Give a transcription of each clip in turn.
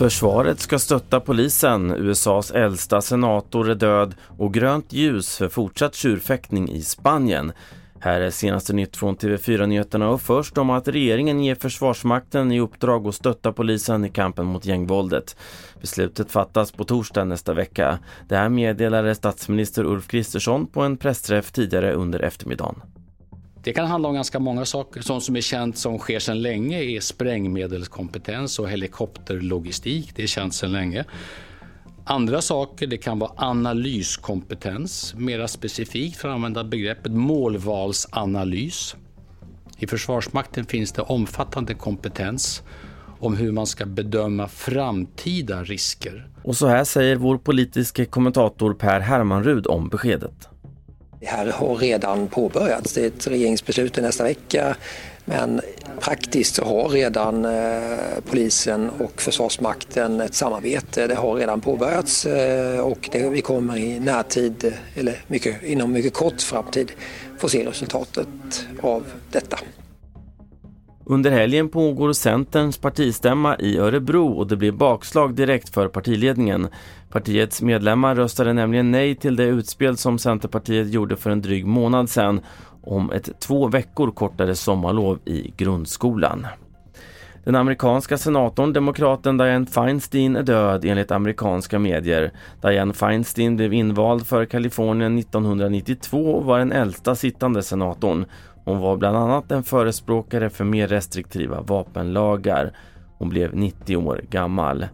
Försvaret ska stötta polisen. USAs äldsta senator är död och grönt ljus för fortsatt tjurfäktning i Spanien. Här är senaste nytt från TV4 Nyheterna och först om att regeringen ger Försvarsmakten i uppdrag att stötta polisen i kampen mot gängvåldet. Beslutet fattas på torsdag nästa vecka. Det här meddelade statsminister Ulf Kristersson på en pressträff tidigare under eftermiddagen. Det kan handla om ganska många saker. Sånt som är känt som sker sedan länge är sprängmedelskompetens och helikopterlogistik. Det är känt sedan länge. Andra saker det kan vara analyskompetens, mera specifikt för att använda begreppet målvalsanalys. I Försvarsmakten finns det omfattande kompetens om hur man ska bedöma framtida risker. Och så här säger vår politiska kommentator Per Hermanrud om beskedet. Det här har redan påbörjats. Det är ett regeringsbeslut nästa vecka. Men praktiskt så har redan eh, polisen och Försvarsmakten ett samarbete. Det har redan påbörjats eh, och det, vi kommer i närtid, eller mycket, inom mycket kort framtid, få se resultatet av detta. Under helgen pågår Centerns partistämma i Örebro och det blir bakslag direkt för partiledningen. Partiets medlemmar röstade nämligen nej till det utspel som Centerpartiet gjorde för en dryg månad sedan om ett två veckor kortare sommarlov i grundskolan. Den amerikanska senatorn, demokraten Dianne Feinstein, är död enligt amerikanska medier. Dianne Feinstein blev invald för Kalifornien 1992 och var den äldsta sittande senatorn. Hon var bland annat en förespråkare för mer restriktiva vapenlagar. Hon blev 90 år gammal.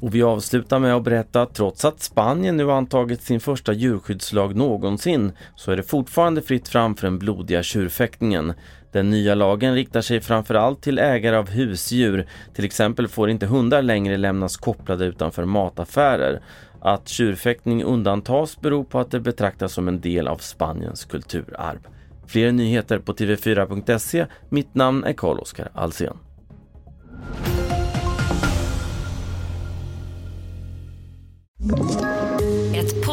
Och vi avslutar med att berätta att trots att Spanien nu antagit sin första djurskyddslag någonsin så är det fortfarande fritt fram för den blodiga tjurfäktningen. Den nya lagen riktar sig framförallt till ägare av husdjur. Till exempel får inte hundar längre lämnas kopplade utanför mataffärer. Att tjurfäktning undantas beror på att det betraktas som en del av Spaniens kulturarv. Fler nyheter på tv4.se. Mitt namn är Carl-Oskar Alsen.